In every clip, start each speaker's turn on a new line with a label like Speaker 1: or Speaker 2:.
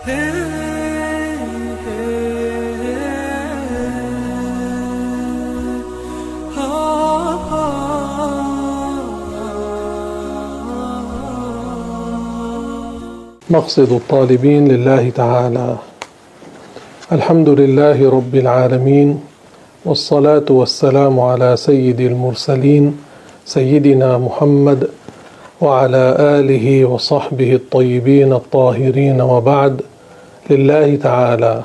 Speaker 1: مقصد الطالبين لله تعالى. الحمد لله رب العالمين والصلاة والسلام على سيد المرسلين سيدنا محمد وعلى آله وصحبه الطيبين الطاهرين وبعد. لله تعالى.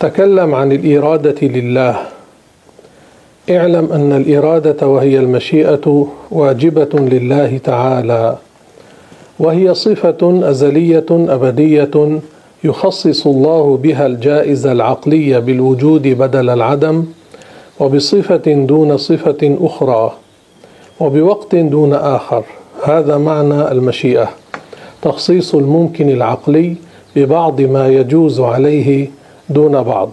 Speaker 1: تكلم عن الإرادة لله. اعلم أن الإرادة وهي المشيئة واجبة لله تعالى. وهي صفة أزلية أبدية يخصص الله بها الجائزة العقلية بالوجود بدل العدم وبصفة دون صفة أخرى وبوقت دون آخر. هذا معنى المشيئة. تخصيص الممكن العقلي ببعض ما يجوز عليه دون بعض.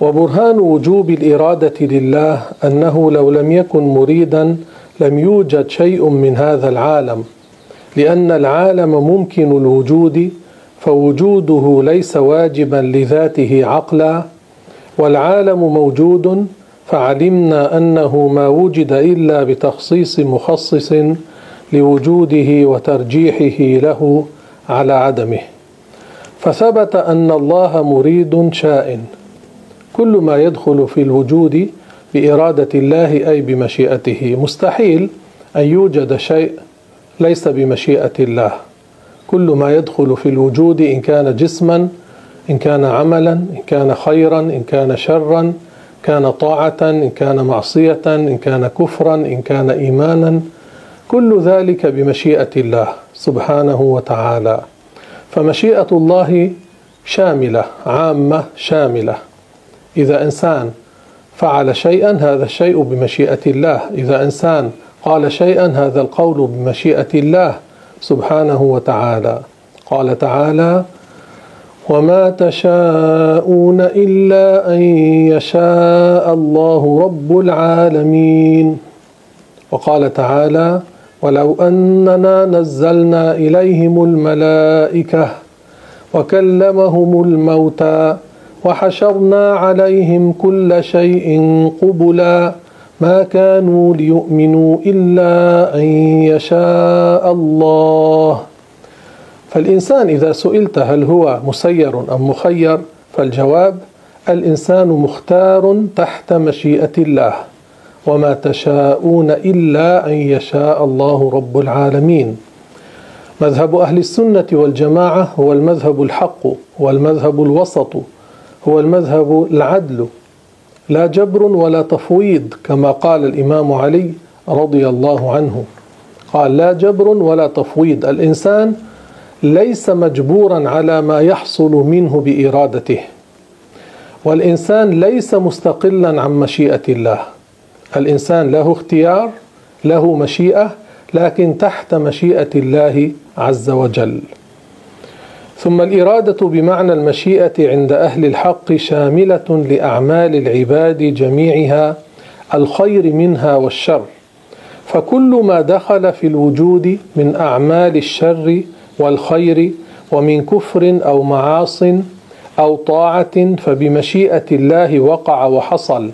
Speaker 1: وبرهان وجوب الإرادة لله أنه لو لم يكن مريدا لم يوجد شيء من هذا العالم لأن العالم ممكن الوجود فوجوده ليس واجبا لذاته عقلا والعالم موجود فعلمنا أنه ما وجد إلا بتخصيص مخصص لوجوده وترجيحه له على عدمه. فثبت أن الله مريد شاء كل ما يدخل في الوجود بإرادة الله أي بمشيئته مستحيل أن يوجد شيء ليس بمشيئة الله. كل ما يدخل في الوجود إن كان جسما إن كان عملا إن كان خيرا إن كان شرا كان طاعة إن كان معصية إن كان كفرا إن كان إيمانا. كل ذلك بمشيئة الله سبحانه وتعالى. فمشيئة الله شاملة عامة شاملة. إذا إنسان فعل شيئا هذا الشيء بمشيئة الله. إذا إنسان قال شيئا هذا القول بمشيئة الله سبحانه وتعالى. قال تعالى وما تشاءون إلا أن يشاء الله رب العالمين. وقال تعالى ولو أننا نزلنا إليهم الملائكة وكلمهم الموتى وحشرنا عليهم كل شيء قبلا ما كانوا ليؤمنوا إلا أن يشاء الله. فالإنسان إذا سئلت هل هو مسير أم مخير فالجواب الإنسان مختار تحت مشيئة الله. وما تشاءون إلا أن يشاء الله رب العالمين. مذهب أهل السنة والجماعة هو المذهب الحق والمذهب الوسط هو المذهب العدل. لا جبر ولا تفويض كما قال الإمام علي رضي الله عنه. قال لا جبر ولا تفويض. الإنسان ليس مجبورا على ما يحصل منه بإرادته. والإنسان ليس مستقلا عن مشيئة الله. الإنسان له اختيار له مشيئة لكن تحت مشيئة الله عز وجل. ثم الإرادة بمعنى المشيئة عند أهل الحق شاملة لأعمال العباد جميعها الخير منها والشر. فكل ما دخل في الوجود من أعمال الشر والخير ومن كفر أو معاص أو طاعة فبمشيئة الله وقع وحصل.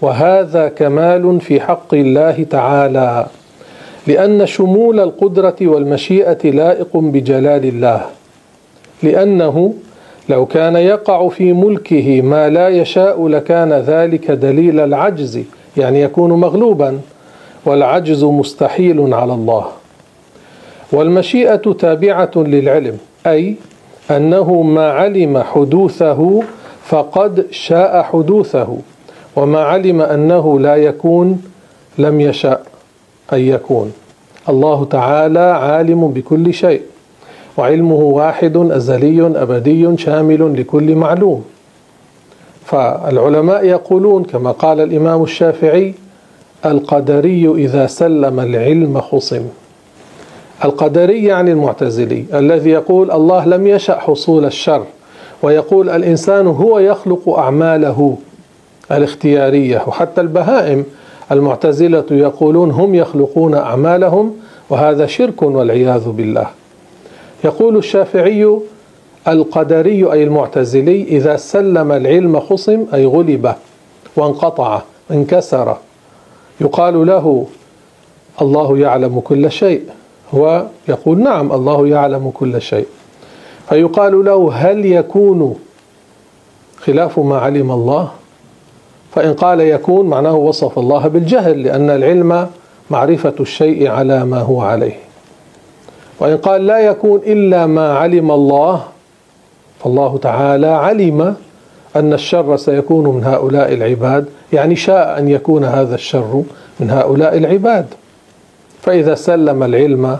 Speaker 1: وهذا كمال في حق الله تعالى لأن شمول القدرة والمشيئة لائق بجلال الله لأنه لو كان يقع في ملكه ما لا يشاء لكان ذلك دليل العجز يعني يكون مغلوبا والعجز مستحيل على الله. والمشيئة تابعة للعلم أي أنه ما علم حدوثه فقد شاء حدوثه. وما علم أنه لا يكون لم يشاء أن يكون. الله تعالى عالم بكل شيء. وعلمه واحد أزلي أبدي شامل لكل معلوم. فالعلماء يقولون كما قال الإمام الشافعي القدري إذا سلم العلم خصم القدري يعني المعتزلي الذي يقول الله لم يشأ حصول الشر. ويقول الإنسان هو يخلق أعماله. الاختيارية. وحتى البهائم المعتزلة يقولون هم يخلقون أعمالهم وهذا شرك والعياذ بالله. يقول الشافعي القدري أي المعتزلي إذا سلم العلم خصم أي غلب وانقطع انكسر. يقال له الله يعلم كل شيء هو يقول نعم الله يعلم كل شيء. فيقال له هل يكون خلاف ما علم الله؟ فإن قال يكون معناه وصف الله بالجهل لأن العلم معرفة الشيء على ما هو عليه. وإن قال لا يكون إلا ما علم الله فالله تعالى علم أن الشر سيكون من هؤلاء العباد يعني شاء أن يكون هذا الشر من هؤلاء العباد. فإذا سلم العلم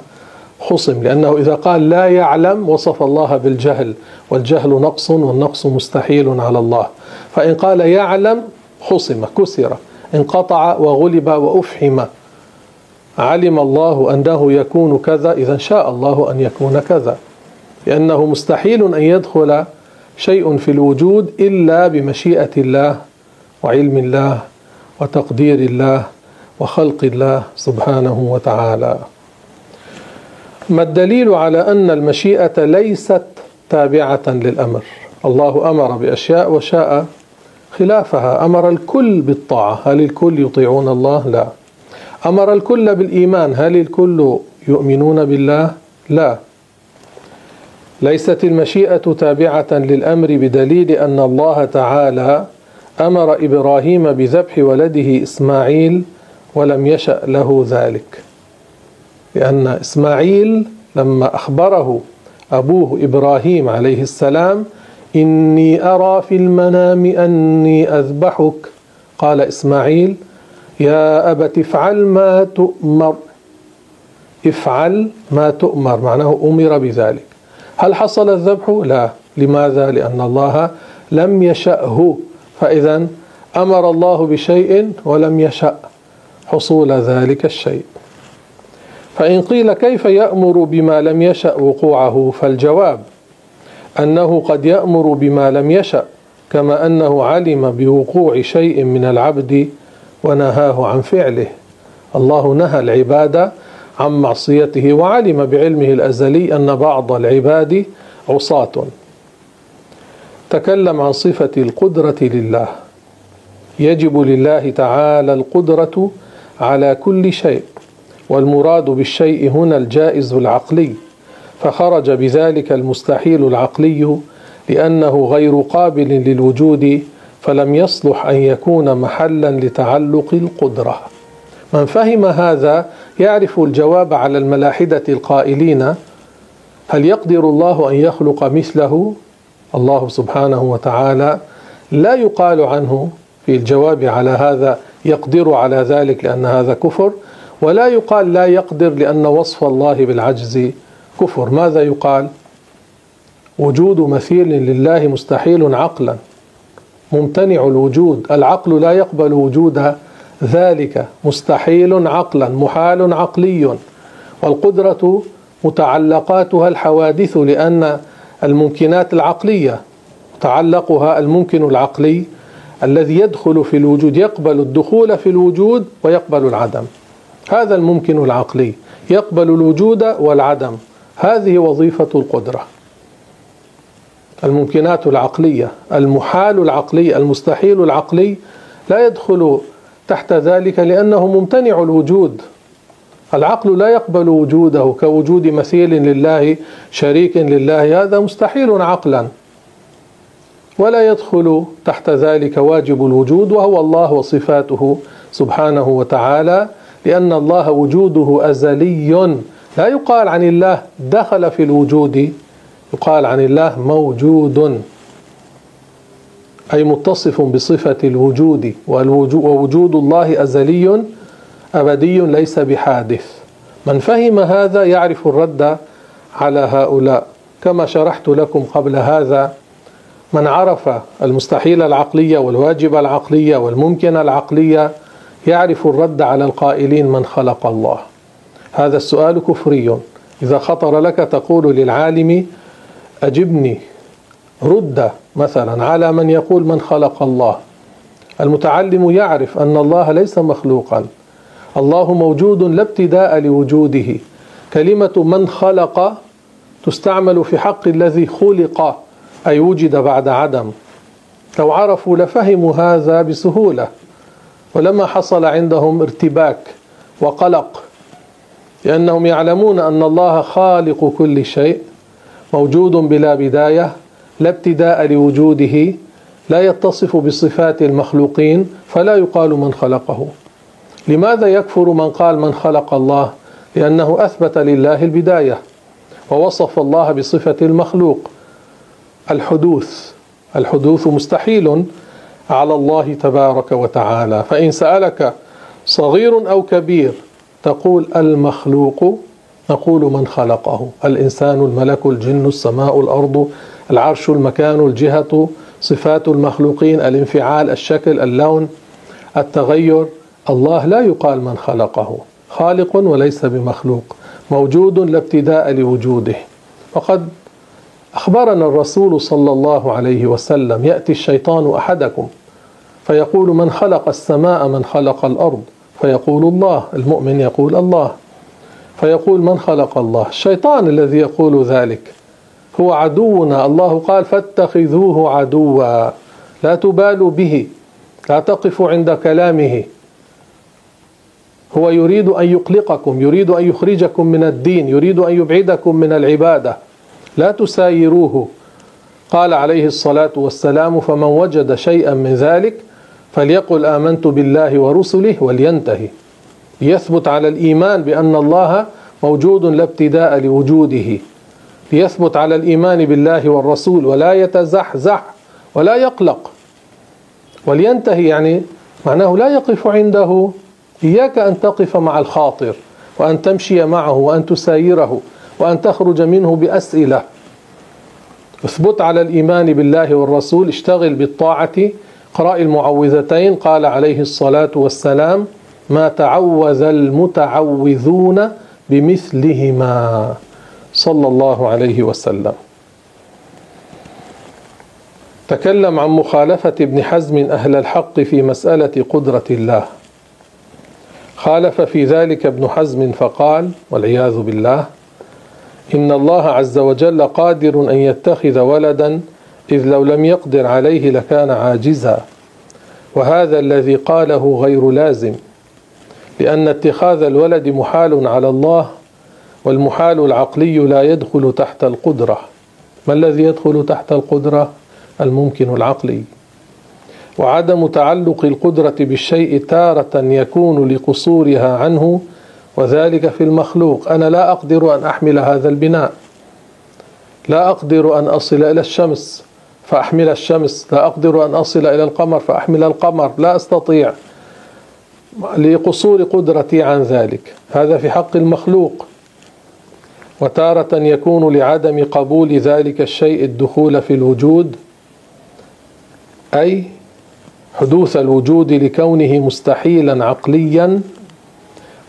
Speaker 1: خصم لأنه إذا قال لا يعلم وصف الله بالجهل والجهل نقص والنقص مستحيل على الله. فإن قال يعلم خصم كسر انقطع وغلب وأفحم. علم الله أنه يكون كذا إذا شاء الله أن يكون كذا. لأنه مستحيل أن يدخل شيء في الوجود إلا بمشيئة الله وعلم الله وتقدير الله وخلق الله سبحانه وتعالى. ما الدليل على أن المشيئة ليست تابعة للأمر؟ الله أمر بأشياء وشاء خلافها. أمر الكل بالطاعة. هل الكل يطيعون الله؟ لا. أمر الكل بالإيمان. هل الكل يؤمنون بالله؟ لا. ليست المشيئة تابعة للأمر بدليل أن الله تعالى أمر إبراهيم بذبح ولده إسماعيل ولم يشأ له ذلك. لأن إسماعيل لما أخبره أبوه إبراهيم عليه السلام إني أرى في المنام أني أذبحك. قال إسماعيل يا أبت افعل ما تؤمر. افعل ما تؤمر معناه أمر بذلك. هل حصل الذبح؟ لا. لماذا؟ لأن الله لم يشأه. فإذا أمر الله بشيء ولم يشأ حصول ذلك الشيء. فإن قيل كيف يأمر بما لم يشأ وقوعه فالجواب أنه قد يأمر بما لم يشأ كما أنه علم بوقوع شيء من العبد ونهاه عن فعله. الله نهى العباد عن معصيته وعلم بعلمه الأزلي أن بعض العباد عصاة. تكلم عن صفة القدرة لله. يجب لله تعالى القدرة على كل شيء والمراد بالشيء هنا الجائز العقلي. فخرج بذلك المستحيل العقلي لأنه غير قابل للوجود فلم يصلح أن يكون محلا لتعلق القدرة. من فهم هذا يعرف الجواب على الملاحدة القائلين هل يقدر الله أن يخلق مثله؟ الله سبحانه وتعالى لا يقال عنه. في الجواب على هذا يقدر على ذلك لأن هذا كفر ولا يقال لا يقدر لأن وصف الله بالعجز. كفر. ماذا يقال؟ وجود مثيل لله مستحيل عقلا. ممتنع الوجود. العقل لا يقبل وجود ذلك. مستحيل عقلا. محال عقلي. والقدرة متعلقاتها الحوادث لأن الممكنات العقلية تعلقها الممكن العقلي الذي يدخل في الوجود يقبل الدخول في الوجود ويقبل العدم. هذا الممكن العقلي. يقبل الوجود والعدم. هذه وظيفة القدرة. الممكنات العقلية المحال العقلي المستحيل العقلي لا يدخل تحت ذلك لأنه ممتنع الوجود. العقل لا يقبل وجوده كوجود مثيل لله شريك لله. هذا مستحيل عقلا. ولا يدخل تحت ذلك واجب الوجود وهو الله وصفاته سبحانه وتعالى لأن الله وجوده أزلي لا يقال عن الله دخل في الوجود يقال عن الله موجود أي متصف بصفة الوجود ووجود الله أزلي أبدي ليس بحادث. من فهم هذا يعرف الرد على هؤلاء. كما شرحت لكم قبل هذا من عرف المستحيل العقلية والواجب العقلية والممكن العقلية يعرف الرد على القائلين من خلق الله. هذا السؤال كفري. إذا خطر لك تقول للعالم أجبني رد مثلا على من يقول من خلق الله. المتعلم يعرف أن الله ليس مخلوقا. الله موجود لا ابتداء لوجوده. كلمة من خلق تستعمل في حق الذي خلق أي وجد بعد عدم. لو عرفوا لفهموا هذا بسهولة. ولما حصل عندهم ارتباك وقلق لأنهم يعلمون أن الله خالق كل شيء موجود بلا بداية لا ابتداء لوجوده لا يتصف بصفات المخلوقين فلا يقال من خلقه. لماذا يكفر من قال من خلق الله؟ لأنه أثبت لله البداية ووصف الله بصفة المخلوق. الحدوث الحدوث مستحيل على الله تبارك وتعالى. فإن سألك صغير أو كبير تقول المخلوق نقول من خلقه. الإنسان الملك الجن السماء الأرض العرش المكان الجهة صفات المخلوقين الانفعال الشكل اللون التغير. الله لا يقال من خلقه. خالق وليس بمخلوق. موجود لا ابتداء لوجوده. وقد أخبرنا الرسول صلى الله عليه وسلم يأتي الشيطان أحدكم فيقول من خلق السماء من خلق الأرض. فيقول الله المؤمن يقول الله. فيقول من خلق الله؟ الشيطان الذي يقول ذلك. هو عدونا. الله قال فاتخذوه عدوا. لا تبالوا به. لا تقفوا عند كلامه. هو يريد أن يقلقكم يريد أن يخرجكم من الدين يريد أن يبعدكم من العبادة. لا تسايروه. قال عليه الصلاة والسلام فمن وجد شيئا من ذلك فليقل آمنت بالله ورسله ولينتهي. يثبت على الإيمان بأن الله موجود لا ابتداء لوجوده. ليثبت على الإيمان بالله والرسول ولا يتزحزح ولا يقلق. ولينتهي يعني معناه لا يقف عنده. إياك أن تقف مع الخاطر وأن تمشي معه وأن تسايره وأن تخرج منه بأسئلة. اثبت على الإيمان بالله والرسول اشتغل بالطاعة اقرأ المعوذتين قال عليه الصلاة والسلام ما تعوذ المتعوذون بمثلهما. صلى الله عليه وسلم. تكلم عن مخالفة ابن حزم أهل الحق في مسألة قدرة الله. خالف في ذلك ابن حزم فقال والعياذ بالله إن الله عز وجل قادر أن يتخذ ولدا إذ لو لم يقدر عليه لكان عاجزا. وهذا الذي قاله غير لازم لأن اتخاذ الولد محال على الله والمحال العقلي لا يدخل تحت القدرة. ما الذي يدخل تحت القدرة؟ الممكن العقلي. وعدم تعلق القدرة بالشيء تارة يكون لقصورها عنه وذلك في المخلوق. أنا لا أقدر أن أحمل هذا البناء. لا أقدر أن أصل إلى الشمس. فأحمل الشمس لا أقدر أن أصل إلى القمر فأحمل القمر لا أستطيع. لقصور قدرتي عن ذلك. هذا في حق المخلوق. وتارة يكون لعدم قبول ذلك الشيء الدخول في الوجود أي حدوث الوجود لكونه مستحيلا عقليا.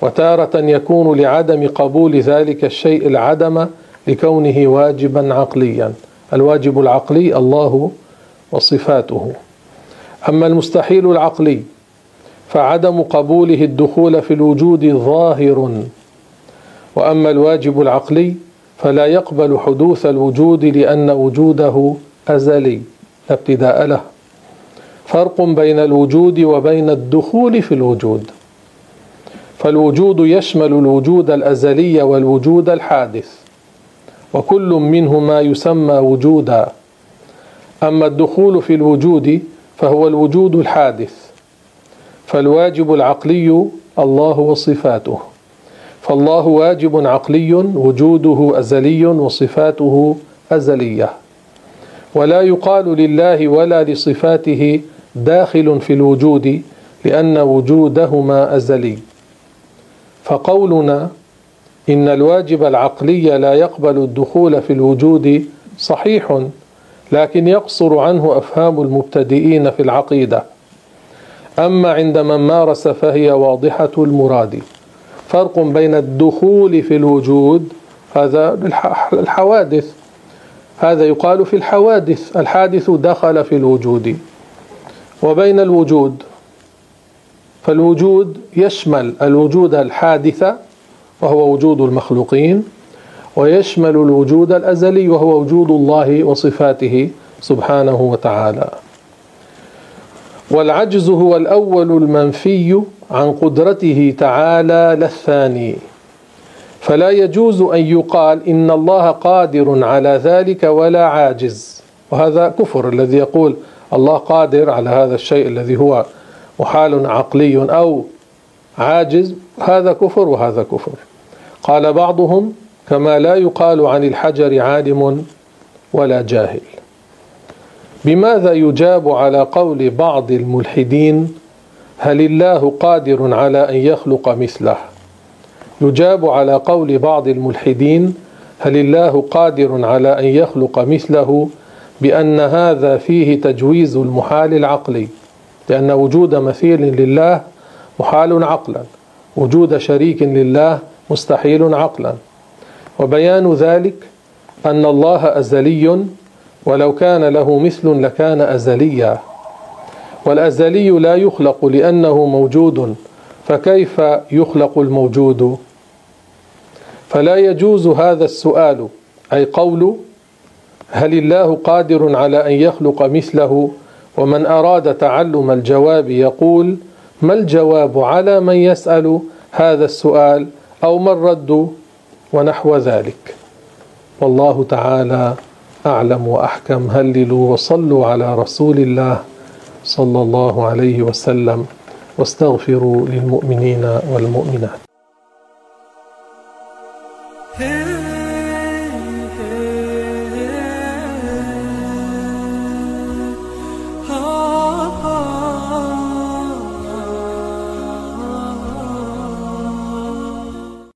Speaker 1: وتارة يكون لعدم قبول ذلك الشيء العدم لكونه واجبا عقليا. الواجب العقلي الله وصفاته. أما المستحيل العقلي فعدم قبوله الدخول في الوجود ظاهر. وأما الواجب العقلي فلا يقبل حدوث الوجود لأن وجوده أزلي لا ابتداء له. فرق بين الوجود وبين الدخول في الوجود. فالوجود يشمل الوجود الأزلي والوجود الحادث. وكل منهما يسمى وجودا. أما الدخول في الوجود فهو الوجود الحادث فالواجب العقلي الله وصفاته فالله واجب عقلي وجوده أزلي وصفاته أزلية. ولا يقال لله ولا لصفاته داخل في الوجود لأن وجودهما أزلي. فقولنا إن الواجب العقلي لا يقبل الدخول في الوجود صحيح لكن يقصر عنه أفهام المبتدئين في العقيدة. أما عند من مارس فهي واضحة المراد. فرق بين الدخول في الوجود هذا الحوادث. هذا يقال في الحوادث الحادث دخل في الوجود. وبين الوجود فالوجود يشمل الوجود الحادث وهو وجود المخلوقين ويشمل الوجود الأزلي وهو وجود الله وصفاته سبحانه وتعالى. والعجز هو الأول المنفي عن قدرته تعالى لا الثاني. فلا يجوز أن يقال إن الله قادر على ذلك ولا عاجز. وهذا كفر الذي يقول الله قادر على هذا الشيء الذي هو محال عقلي أو عاجز هذا كفر وهذا كفر. قال بعضهم كما لا يقال عن الحجر عالم ولا جاهل. بماذا يجاب على قول بعض الملحدين هل الله قادر على أن يخلق مثله؟ يجاب على قول بعض الملحدين هل الله قادر على أن يخلق مثله بأن هذا فيه تجويز المحال العقلي؟ لأن وجود مثيل لله محال عقلا. وجود شريك لله مستحيل عقلا. وبيان ذلك أن الله أزلي ولو كان له مثل لكان ازليا. والأزلي لا يخلق لأنه موجود فكيف يخلق الموجود؟ فلا يجوز هذا السؤال أي قول هل الله قادر على أن يخلق مثله؟ ومن أراد تعلم الجواب يقول ما الجواب على من يسأل هذا السؤال أو ما الرد ونحو ذلك؟ والله تعالى أعلم وأحكم. هللوا وصلوا على رسول الله صلى الله عليه وسلم واستغفروا للمؤمنين والمؤمنات.